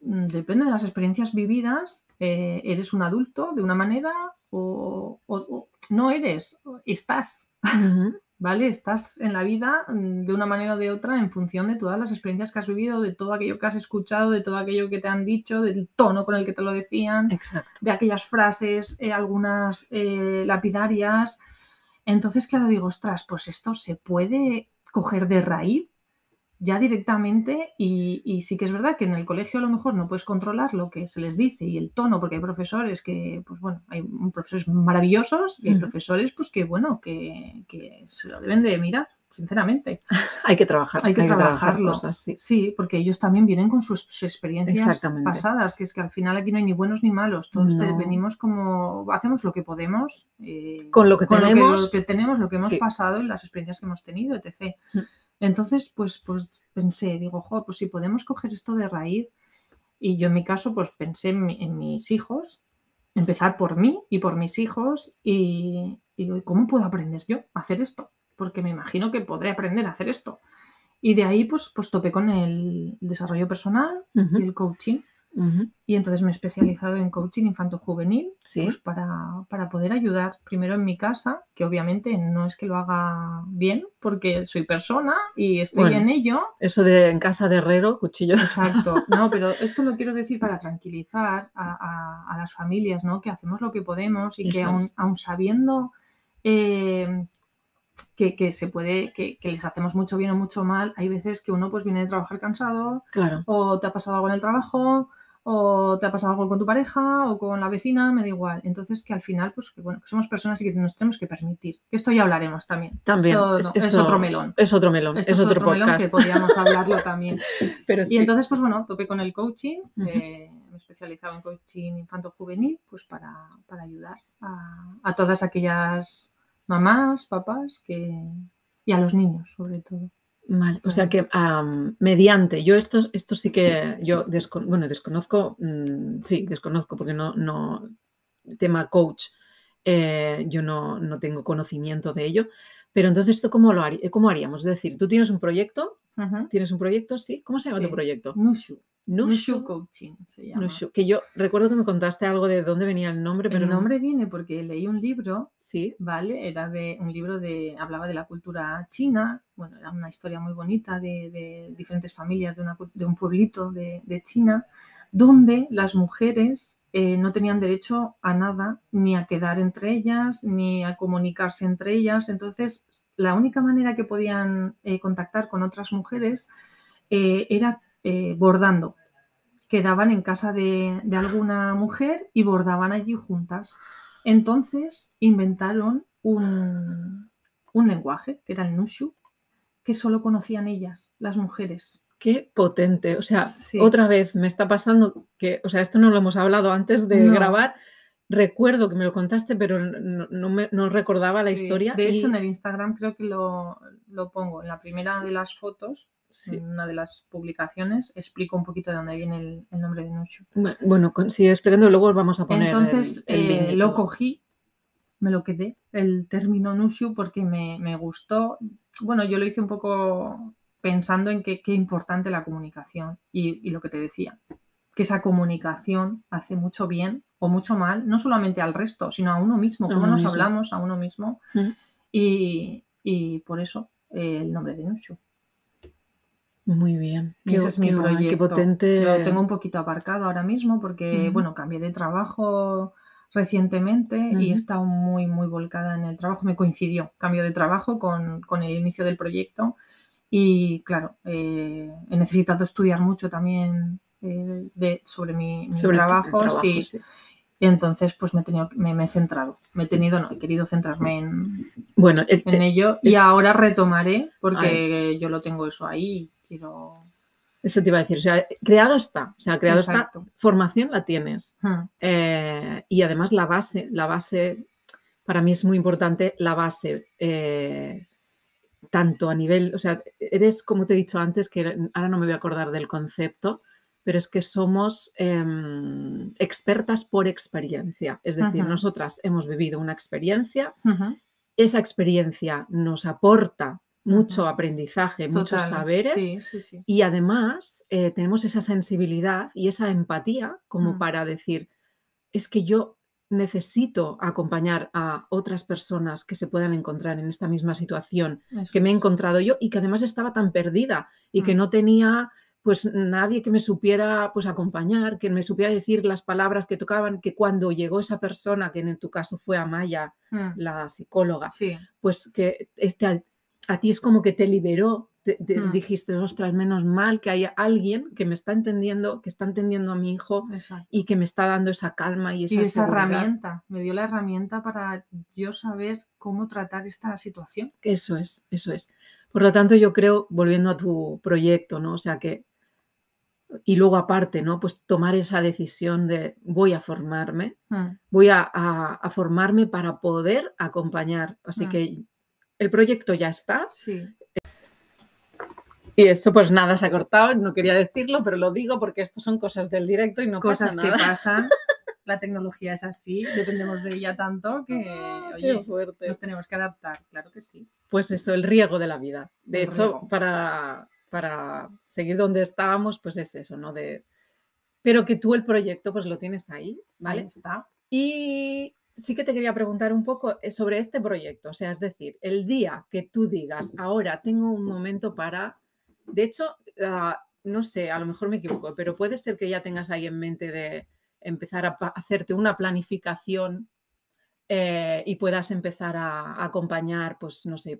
depende de las experiencias vividas, eh, eres un adulto de una manera o, o- o no eres, estás. ¿vale? Estás en la vida mm, de una manera o de otra en función de todas las experiencias que has vivido, de todo aquello que has escuchado, de todo aquello que te han dicho, del tono con el que te lo decían, Exacto. de aquellas frases, eh, algunas eh, lapidarias. Entonces, claro, digo, ostras, pues esto se puede coger de raíz ya directamente y, y sí que es verdad que en el colegio a lo mejor no puedes controlar lo que se les dice y el tono, porque hay profesores que, pues bueno, hay profesores maravillosos y hay profesores pues que, bueno, que, que se lo deben de mirar, sinceramente. Hay que trabajar. Hay que trabajarlo. cosas, sí. Sí, porque ellos también vienen con sus, sus experiencias pasadas, que es que al final aquí no hay ni buenos ni malos, todos te- venimos como, hacemos lo que podemos, eh, Con lo que con tenemos. lo que, tenemos, lo que hemos sí. pasado y las experiencias que hemos tenido, etc. Mm. Entonces, pues, pues pensé, digo, jo, pues si podemos coger esto de raíz, y yo en mi caso, pues pensé en, mi- en mis hijos, empezar por mí y por mis hijos, y, ¿y ¿cómo puedo aprender yo a hacer esto? Porque me imagino que podré aprender a hacer esto. Y de ahí, pues, pues topé con el desarrollo personal y el coaching. Y entonces me he especializado en coaching infanto-juvenil Sí. pues para, para poder ayudar primero en mi casa, que obviamente no es que lo haga bien, porque soy persona y estoy Bueno. en ello. Eso de en casa de herrero, cuchillo. Exacto, no, pero esto lo quiero decir para tranquilizar a, a- a las familias, ¿no? Que hacemos lo que podemos y que Eso aun sabiendo eh, que, que se puede, que, que les hacemos mucho bien o mucho mal, hay veces que uno pues viene de trabajar cansado, Claro. o te ha pasado algo en el trabajo, o te ha pasado algo con tu pareja, o con la vecina, me da igual. Entonces, que al final, pues que bueno, que somos personas y que nos tenemos que permitir. Esto ya hablaremos también. También. Esto es- no, es, esto- otro melón. Es otro melón. Esto es otro, melón podcast. que podríamos hablarlo también. Pero Y entonces, pues bueno, topé con el coaching. Ujú. eh, me he especializado en coaching infanto-juvenil, pues para, para ayudar a, a todas aquellas mamás, papás que, y a los niños, sobre todo. Vale, o sea que mediante, yo esto, esto sí que yo bueno, desconozco, mm, sí, desconozco porque no, no, tema coach, eh, yo no, no tengo conocimiento de ello, pero entonces esto cómo lo harí- cómo haríamos? Es decir, tú tienes un proyecto, tienes un proyecto, sí, ¿cómo se llama Sí. tu proyecto? Nushu. Nushu Coaching se llama. Nushu, que yo recuerdo que me contaste algo de dónde venía el nombre, pero El no- nombre viene porque leí un libro, sí, ¿vale? Era de un libro de, hablaba de la cultura china, bueno, era una historia muy bonita de, de diferentes familias de, una de un pueblito de, de China, donde las mujeres eh, no tenían derecho a nada, ni a quedar entre ellas, ni a comunicarse entre ellas. Entonces, la única manera que podían eh, contactar con otras mujeres eh, era eh, bordando. Quedaban en casa de, de alguna mujer y bordaban allí juntas. Entonces inventaron un, un lenguaje, que era el Nushu, que solo conocían ellas, las mujeres. Qué potente. O sea, Sí. otra vez me está pasando que, o sea, esto no lo hemos hablado antes de No. grabar. Recuerdo que me lo contaste, pero no, no me, no recordaba la historia. De hecho, en el Instagram creo que lo, lo pongo. En la primera Sí. de las fotos, sí. en una de las publicaciones, explico un poquito de dónde viene el, el nombre de Nushu. Bu- Bueno, con- sigue explicando, luego vamos a poner. Entonces el eh, lo cogí, me lo quedé, el término Nushu, porque me, me gustó. Bueno, yo lo hice un poco pensando en qué importante la comunicación y, y lo que te decía, que esa comunicación hace mucho bien o mucho mal, no solamente al resto, sino a uno mismo, cómo uno nos mismo. hablamos a uno mismo. Y, y por eso eh, el nombre de Nushu. Muy bien. Qué, ese es mi qué guay, qué proyecto. potente. Lo tengo un poquito aparcado ahora mismo porque, bueno, cambié de trabajo recientemente y he estado muy, muy volcada en el trabajo. Me coincidió cambio de trabajo con, con el inicio del proyecto y, claro, eh, he necesitado estudiar mucho también eh, de, sobre mi, mi sobre el trabajo. sí. sí. Y entonces, pues me he, tenido, me, me he centrado. Me he tenido, no, he querido centrarme en, Bueno, el- en ello y ahora retomaré porque Ah, yo lo tengo eso ahí quiero... eso te iba a decir. O sea, creado está. O sea, creado Exacto. está. Formación la tienes. Hmm. Eh, y además la base, la base, para mí es muy importante la base, eh, tanto a nivel, o sea, eres, como te he dicho antes, que ahora no me voy a acordar del concepto, pero es que somos em, expertas por experiencia. Es decir, nosotras hemos vivido una experiencia, esa experiencia nos aporta mucho aprendizaje, muchos saberes. Sí, sí, sí. Y además eh, tenemos esa sensibilidad y esa empatía como Mm. para decir, es que yo necesito acompañar a otras personas que se puedan encontrar en esta misma situación Eso que me he encontrado yo y que además estaba tan perdida y que Mm. no tenía pues nadie que me supiera pues acompañar, que me supiera decir las palabras que tocaban, que cuando llegó esa persona, que en tu caso fue Amaya, Mm. la psicóloga, Sí, pues que este, a, ti es como que te liberó, te, te Mm. dijiste, ostras, menos mal que hay alguien que me está entendiendo, que está entendiendo a mi hijo exacto. y que me está dando esa calma y esa, Y esa herramienta, me dio la herramienta para yo saber cómo tratar esta situación. Eso es, eso es. Por lo tanto, yo creo, volviendo a tu proyecto, ¿no? O sea que, y luego aparte, ¿no? Pues tomar esa decisión de voy a formarme, Mm. voy a, a- a formarme para poder acompañar. Así Mm. que el proyecto ya está. Sí, Y eso pues nada se ha cortado, no quería decirlo, pero lo digo porque esto son cosas del directo y no cosas pasa que pasan. La tecnología es así, dependemos de ella tanto que, oye, fuerte. nos tenemos que adaptar, claro que sí. Pues eso, el riego de la vida. De El hecho, riego. para, para seguir donde estábamos, pues es eso, ¿no? De, pero que tú el proyecto pues lo tienes ahí, ¿vale? Ahí está. Y sí que te quería preguntar un poco eh, sobre este proyecto, o sea, es decir, el día que tú digas, ahora tengo un momento para, de hecho, ah, no sé, a lo mejor me equivoco, pero puede ser que ya tengas ahí en mente de empezar a hacerte una planificación eh, y puedas empezar a, acompañar, pues no sé,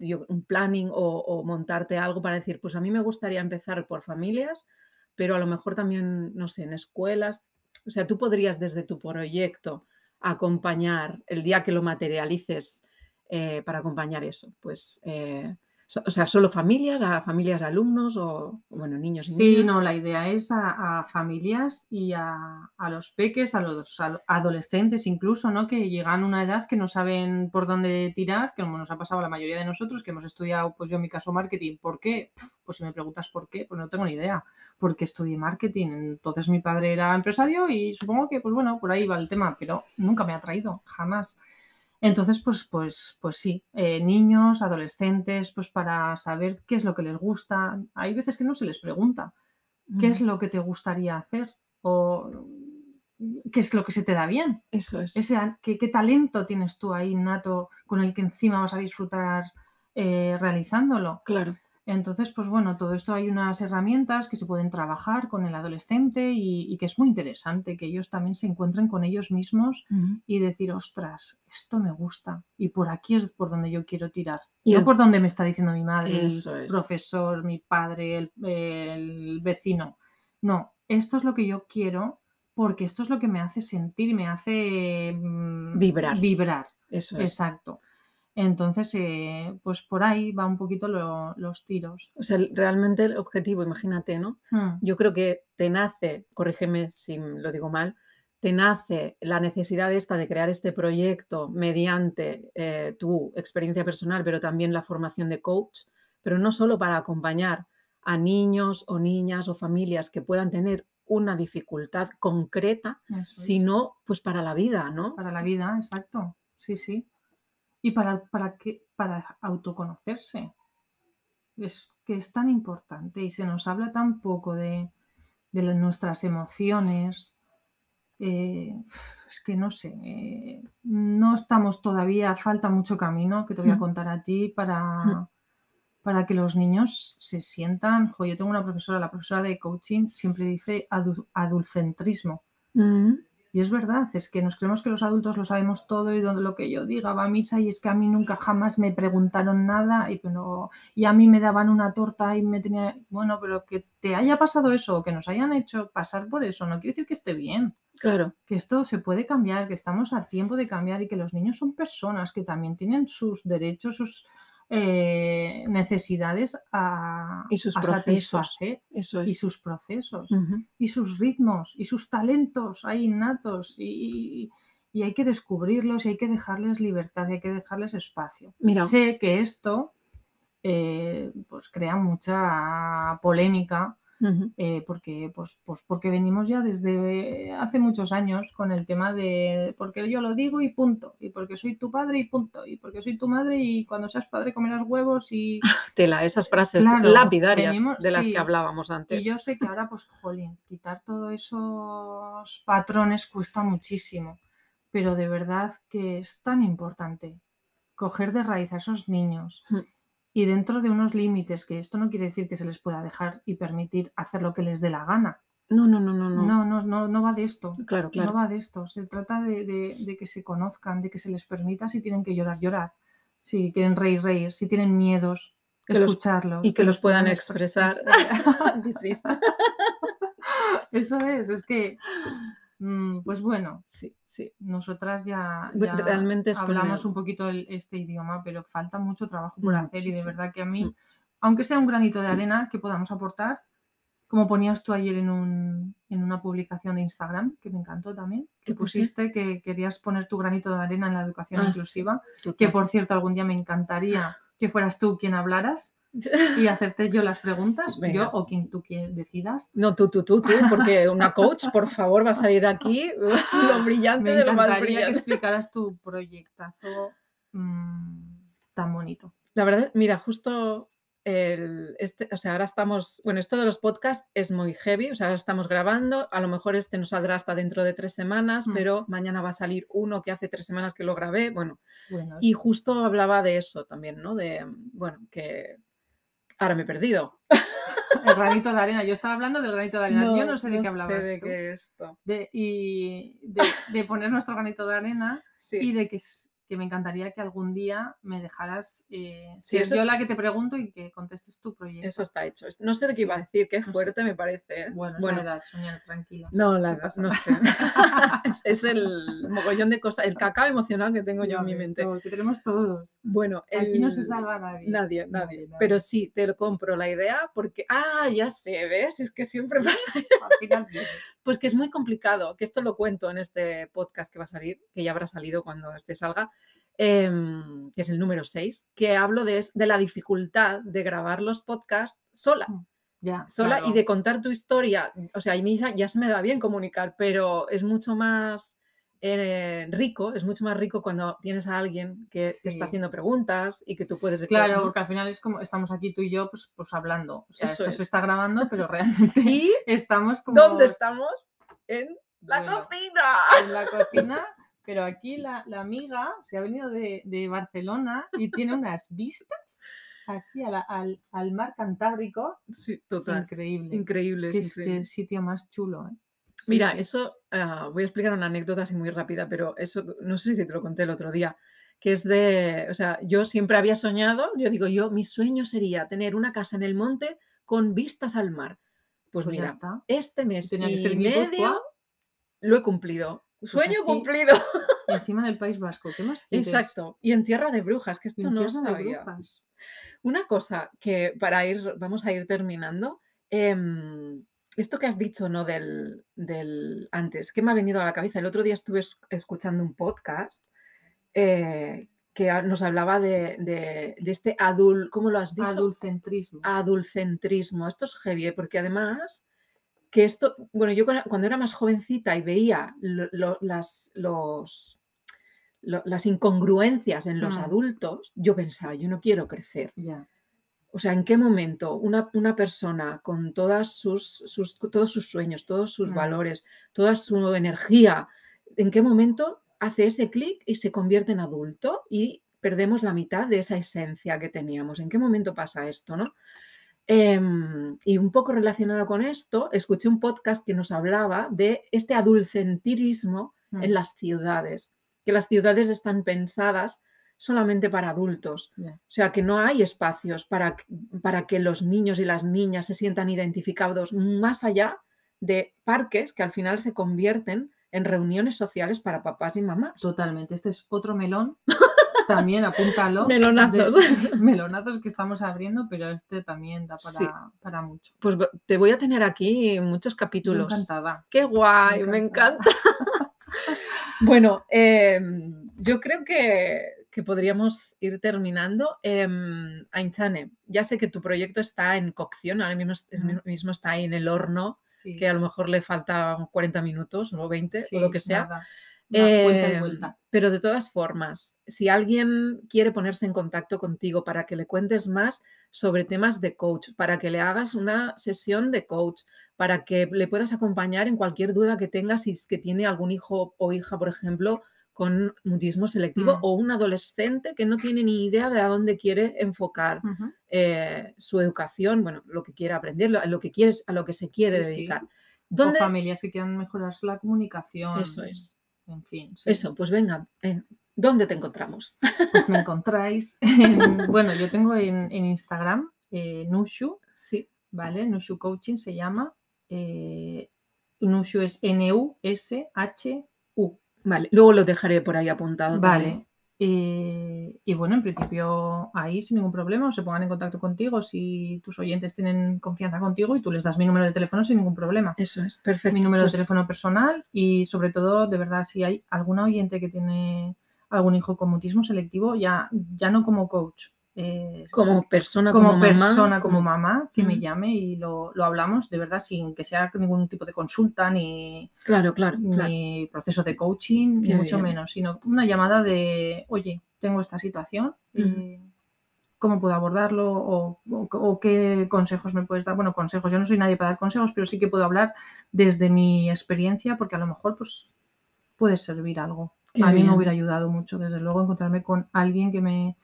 yo un planning o, o montarte algo para decir, pues a mí me gustaría empezar por familias, pero a lo mejor también, no sé, en escuelas. O sea, tú podrías desde tu proyecto acompañar el día que lo materialices eh, para acompañar eso, pues, eh, o sea, solo familias, a familias alumnos o, bueno, niños y Sí, niñas. no, la idea es a, a familias y a, a los peques, a los adolescentes incluso, ¿no? Que llegan a una edad que no saben por dónde tirar, que como nos ha pasado a la mayoría de nosotros, que hemos estudiado, pues yo en mi caso, marketing. ¿Por qué? Pues si me preguntas por qué, pues no tengo ni idea. Porque estudié marketing. Entonces mi padre era empresario y supongo que, pues bueno, por ahí va el tema, pero nunca me ha traído, jamás. Entonces, pues, pues, pues sí, eh, niños, adolescentes, pues para saber qué es lo que les gusta. Hay veces que no se les pregunta qué es lo que te gustaría hacer o qué es lo que se te da bien. Eso es. Ese, qué, qué talento tienes tú ahí innato con el que encima vas a disfrutar eh, realizándolo. Claro. Entonces, pues bueno, todo esto hay unas herramientas que se pueden trabajar con el adolescente y, y que es muy interesante que ellos también se encuentren con ellos mismos y decir, ostras, esto me gusta y por aquí es por donde yo quiero tirar. Y no es- por donde me está diciendo mi madre, Eso el es. profesor, mi padre, el, el vecino. No, esto es lo que yo quiero porque esto es lo que me hace sentir me hace mm, Vibrar. Vibrar, Eso es. exacto. Entonces, eh, pues por ahí va un poquito lo- los tiros. O sea, realmente el objetivo, imagínate, ¿no? Hmm, Yo creo que te nace, corrígeme si lo digo mal, te nace la necesidad esta de crear este proyecto mediante eh, tu experiencia personal, pero también la formación de coach, pero no solo para acompañar a niños o niñas o familias que puedan tener una dificultad concreta, es. sino pues para la vida, ¿no? Para la vida, exacto. Sí, sí. Y para, para, que, para autoconocerse. Es que es tan importante y se nos habla tan poco de, de nuestras emociones. Eh, es que no sé, eh, no estamos todavía, falta mucho camino que te voy a Mm. contar a ti Mm. para, para que los niños se sientan. Jo, yo tengo una profesora, la profesora de coaching, siempre dice adu- adulcentrismo. Mm, Y es verdad, es que nos creemos que los adultos lo sabemos todo y donde lo que yo diga va a misa y es que a mí nunca jamás me preguntaron nada y, pero- y a mí me daban una torta y me tenía... Bueno, pero que te haya pasado eso o que nos hayan hecho pasar por eso no quiere decir que esté bien, claro, que esto se puede cambiar, que estamos a tiempo de cambiar y que los niños son personas que también tienen sus derechos, sus eh, necesidades a, Y sus a procesos. satisfacer eso y sus procesos y sus ritmos y sus talentos ahí innatos y, y hay que descubrirlos y hay que dejarles libertad y hay que dejarles espacio. Mira. Sé que esto eh, pues crea mucha polémica Eh, porque, pues, pues porque venimos ya desde hace muchos años con el tema de porque yo lo digo y punto, y porque soy tu padre y punto, y porque soy tu madre y cuando seas padre comerás huevos y, Tela, esas frases Claro, lapidarias venimos- de las sí. que hablábamos y antes. yo sé que ahora, pues, jolín, quitar todos esos patrones cuesta muchísimo, pero de verdad que es tan importante coger de raíz a esos niños Mm. Y dentro de unos límites, que esto no quiere decir que se les pueda dejar y permitir hacer lo que les dé la gana. No, no, no, no, no. No, no, no, no va de esto. Claro, claro. No va de esto. Se trata de, de- de que se conozcan, de que se les permita si tienen que llorar, llorar. Si quieren reír, reír. Si tienen miedos, Que los- escucharlos. y que los puedan expre- expresar. Eso es, es que, pues bueno, Sí, sí. nosotras ya, realmente es hablamos un poquito el- este idioma, pero falta mucho trabajo por hacer y de verdad que a mí, Mm. aunque sea un granito de arena que podamos aportar, como ponías tú ayer en, un, en una publicación de Instagram, que me encantó también, que ¿Qué puse? pusiste que querías poner tu granito de arena en la educación Ah, sí. inclusiva, Total. que por cierto algún día me encantaría que fueras tú quien hablaras y hacerte yo las preguntas, Venga. yo o quien tú decidas. No, tú, tú, tú, tú, porque una coach, por favor, va a salir aquí lo brillante Me de lo más encantaría que brillante. explicaras tu proyectazo mm, tan bonito. La verdad, mira, justo el, este, o sea, ahora estamos, bueno, esto de los podcasts es muy heavy, o sea, ahora estamos grabando, a lo mejor este nos saldrá hasta dentro de tres semanas, Mm. pero mañana va a salir uno que hace tres semanas que lo grabé, bueno, Bueno, y justo hablaba de eso también, ¿no? De, bueno, que ahora me he perdido. el granito de arena. Yo estaba hablando del granito de arena. Yo no sé de qué hablabas de tú. qué esto. De- y de, de poner nuestro granito de arena Sí. y de que, que me encantaría que algún día me dejaras eh, Sí, ser yo es- la que te pregunto y que contestes tu proyecto. Eso está hecho. No sé de qué iba a decir, qué No sé. fuerte me parece. ¿eh? Bueno, es bueno, la edad, Sonia, tranquila. no, la no verdad, pasa no sé. es, es el mogollón de cosas, el cacao emocional que tengo yo en mi mente. lo que tenemos todos. Bueno, Aquí no se salva nadie. Nadie, nadie. Nadie, nadie. Pero sí, te lo compro la idea porque, ah, ya sé, ¿ves? Es que siempre pasa. Al final, Pues que es muy complicado, que esto lo cuento en este podcast que va a salir, que ya habrá salido cuando este salga, em, que es el número 6, que hablo de, la dificultad de grabar los podcasts sola. ya, sola claro. y de contar tu historia. O sea, a mí ya, ya se me da bien comunicar, pero es mucho más eh, rico, es mucho más rico cuando tienes a alguien que te está haciendo preguntas y que tú puedes... Claro, ¿no? porque al final es como estamos aquí tú y yo pues, pues hablando. O sea, Eso esto se es. está grabando, pero realmente ¿Y estamos como dónde estamos? En la Bueno, cocina. en la cocina, pero aquí la, la amiga se ha venido de, de Barcelona y tiene unas vistas aquí a la- al, al mar Cantábrico. Sí, total. Increíble. Increíble. Es es- qué increíble. sitio más chulo, ¿eh? Mira, eso, ah, voy a explicar una anécdota así muy rápida, pero eso no sé si te lo conté el otro día, que es de, o sea, yo siempre había soñado, yo digo, yo, mi sueño sería tener una casa en el monte con vistas al mar. Pues, Pues ya mira, está. este mes Tenía que y Guipúzcoa. medio lo he cumplido. Sueño aquí- cumplido. Y encima en el País Vasco, ¿qué más quieres? Exacto. Y en Tierra de Brujas, que esto En no sabía. brujas. Una cosa que para ir, vamos a ir terminando. em, esto que has dicho, ¿no? Del, del antes, que me ha venido a la cabeza. El otro día estuve es- escuchando un podcast eh, que nos hablaba de, de- de este adul, ¿cómo lo has dicho? Adulcentrismo. adulcentrismo. Esto es heavy, ¿eh? porque además que esto, bueno, yo cuando- era más jovencita y veía lo- lo- las, los, lo- las incongruencias en los Mm. adultos, yo pensaba, yo no quiero crecer. Ya. O sea, ¿en qué momento una, una persona con todas sus, sus- todos sus sueños, todos sus valores, toda su energía, en qué momento hace ese clic y se convierte en adulto y perdemos la mitad de esa esencia que teníamos? ¿En qué momento pasa esto, no? Em, y un poco relacionado con esto, escuché un podcast que nos hablaba de este adulcentrismo Mm, en las ciudades, que las ciudades están pensadas solamente para adultos. O sea, que no hay espacios para, que- para que los niños y las niñas se sientan identificados más allá de parques que al final se convierten en reuniones sociales para papás y mamás. Totalmente. Este es otro melón. También apúntalo. Melonazos. de- melonazos que estamos abriendo, pero este también da para, Sí. para mucho. Pues te voy a tener aquí muchos capítulos. encantada. Qué guay, me encanta. Bueno, em, yo creo que, que podríamos ir terminando. Em, Ainchane, ya sé que tu proyecto está en cocción, ahora mismo, está ahí en el horno, Sí. que a lo mejor le faltan 40 minutos o 20 o lo que sea. nada. Una vuelta y Em, vuelta. Pero de todas formas, si alguien quiere ponerse en contacto contigo para que le cuentes más sobre temas de coach, para que le hagas una sesión de coach, para que le puedas acompañar en cualquier duda que tenga si es que tiene algún hijo o hija, por ejemplo, con mutismo selectivo Mm. o un adolescente que no tiene ni idea de a dónde quiere enfocar eh, su educación, bueno, lo que quiere aprender, lo- que quieres, a lo que se quiere Sí, sí. dedicar. O familias que quieran mejorar la comunicación. Eso es. En fin. sí. Eso, pues venga, eh, ¿dónde te encontramos? Pues me encontráis. en- bueno, yo tengo en, en Instagram eh, Nushu, Sí. ¿vale? Nushu Coaching se llama. Nushu es N-U-S-H-U. Vale, luego lo dejaré por ahí apuntado. también. Vale. y bueno, en principio ahí sin ningún problema, o se pongan en contacto contigo si tus oyentes tienen confianza contigo y tú les das mi número de teléfono sin ningún problema. Eso es, perfecto. mi número Pues, de teléfono personal y sobre todo, de verdad, si hay alguna oyente que tiene algún hijo con mutismo selectivo, ya, ya no como coach, eh, Como persona, como, como, persona, mamá, como mamá, que me Ujú. llame y lo, lo hablamos de verdad sin que sea ningún tipo de consulta ni, Claro, claro, claro. ni proceso de coaching, ni mucho bien. menos, sino una llamada de, oye, tengo esta situación, ¿cómo puedo abordarlo? O, o- o qué consejos me puedes dar? Bueno, consejos, yo no soy nadie para dar consejos, pero sí que puedo hablar desde mi experiencia porque a lo mejor pues puede servir algo. Qué a mí bien. me hubiera ayudado mucho, desde luego, encontrarme con alguien que me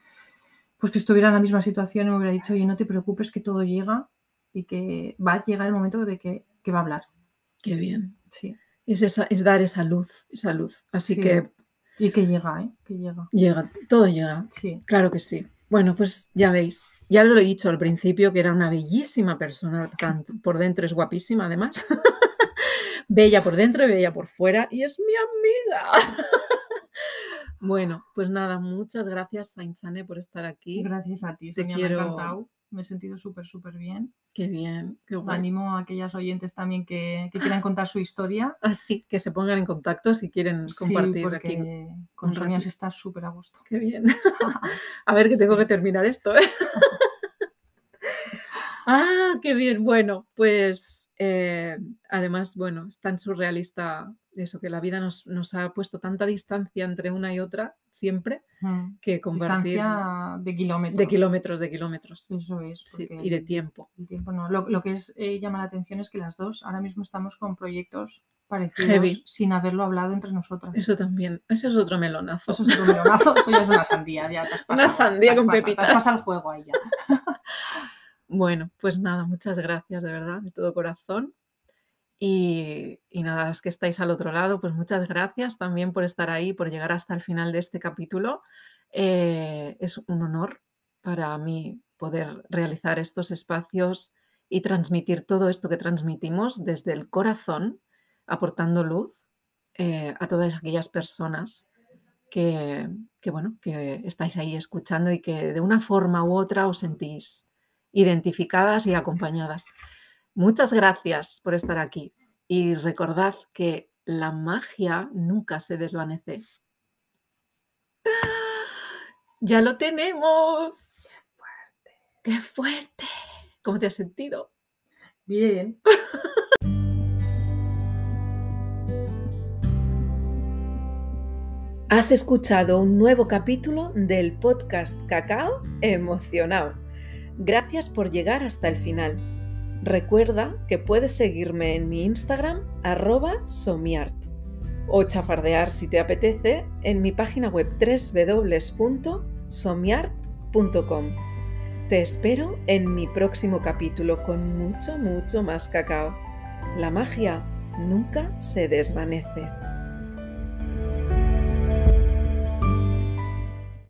pues que estuviera en la misma situación y me hubiera dicho, oye, no te preocupes que todo llega y que va a llegar el momento de que, que va a hablar. Qué bien. Sí. Es, esa- es dar esa luz, esa luz. Así Sí. que Y que llega, ¿eh? Que llega. llega, todo llega. Sí. Claro que sí. Bueno, pues ya veis. Ya lo he dicho al principio que era una bellísima persona, tanto por dentro es guapísima además. bella por dentro y bella por fuera y es mi amiga. bueno, pues nada, muchas gracias Sainzane por estar aquí. Gracias a ti, Te Sonia, quiero- me ha encantado. Me he sentido súper, súper bien. Qué bien, qué guay. Animo a aquellas oyentes también que, que quieran contar su historia. Así que se pongan en contacto si quieren Sí, compartir porque aquí. con Sonia se está súper a gusto. Qué bien. A ver que tengo Sí. que terminar esto. ¿eh? ah, qué bien. Bueno, pues eh, además, bueno, es tan surrealista eso, que la vida nos, nos ha puesto tanta distancia entre una y otra siempre Mm. que compartir Distancia de kilómetros. de kilómetros, de kilómetros. Eso es. Sí, y de tiempo. el tiempo no. Lo, lo que es, eh, llama la atención es que las dos ahora mismo estamos con proyectos parecidos Heavy. sin haberlo hablado entre nosotras. Eso también, ese es otro melonazo. Eso es otro melonazo, eso ya es una sandía, ya te has Una sandía te has con pasado, pepitas. Te has pasado el juego ahí ya. Bueno, pues nada, muchas gracias de verdad, de todo corazón. Y, nada, las que estáis al otro lado, pues muchas gracias también por estar ahí, por llegar hasta el final de este capítulo. Eh, es un honor para mí poder realizar estos espacios y transmitir todo esto que transmitimos desde el corazón, aportando luz eh, a todas aquellas personas que, que, bueno, que estáis ahí escuchando y que de una forma u otra os sentís identificadas y acompañadas. Muchas gracias por estar aquí y recordad que la magia nunca se desvanece. ¡Ya lo tenemos! ¡Qué fuerte! ¡Qué fuerte! ¿Cómo te has sentido? Bien. Has escuchado un nuevo capítulo del podcast Cacao Emocionado. Gracias por llegar hasta el final. Recuerda que puedes seguirme en mi Instagram arroba somiart o chafardear si te apetece en mi página web www.somiart.com. Te espero en mi próximo capítulo con mucho, mucho más cacao. La magia nunca se desvanece.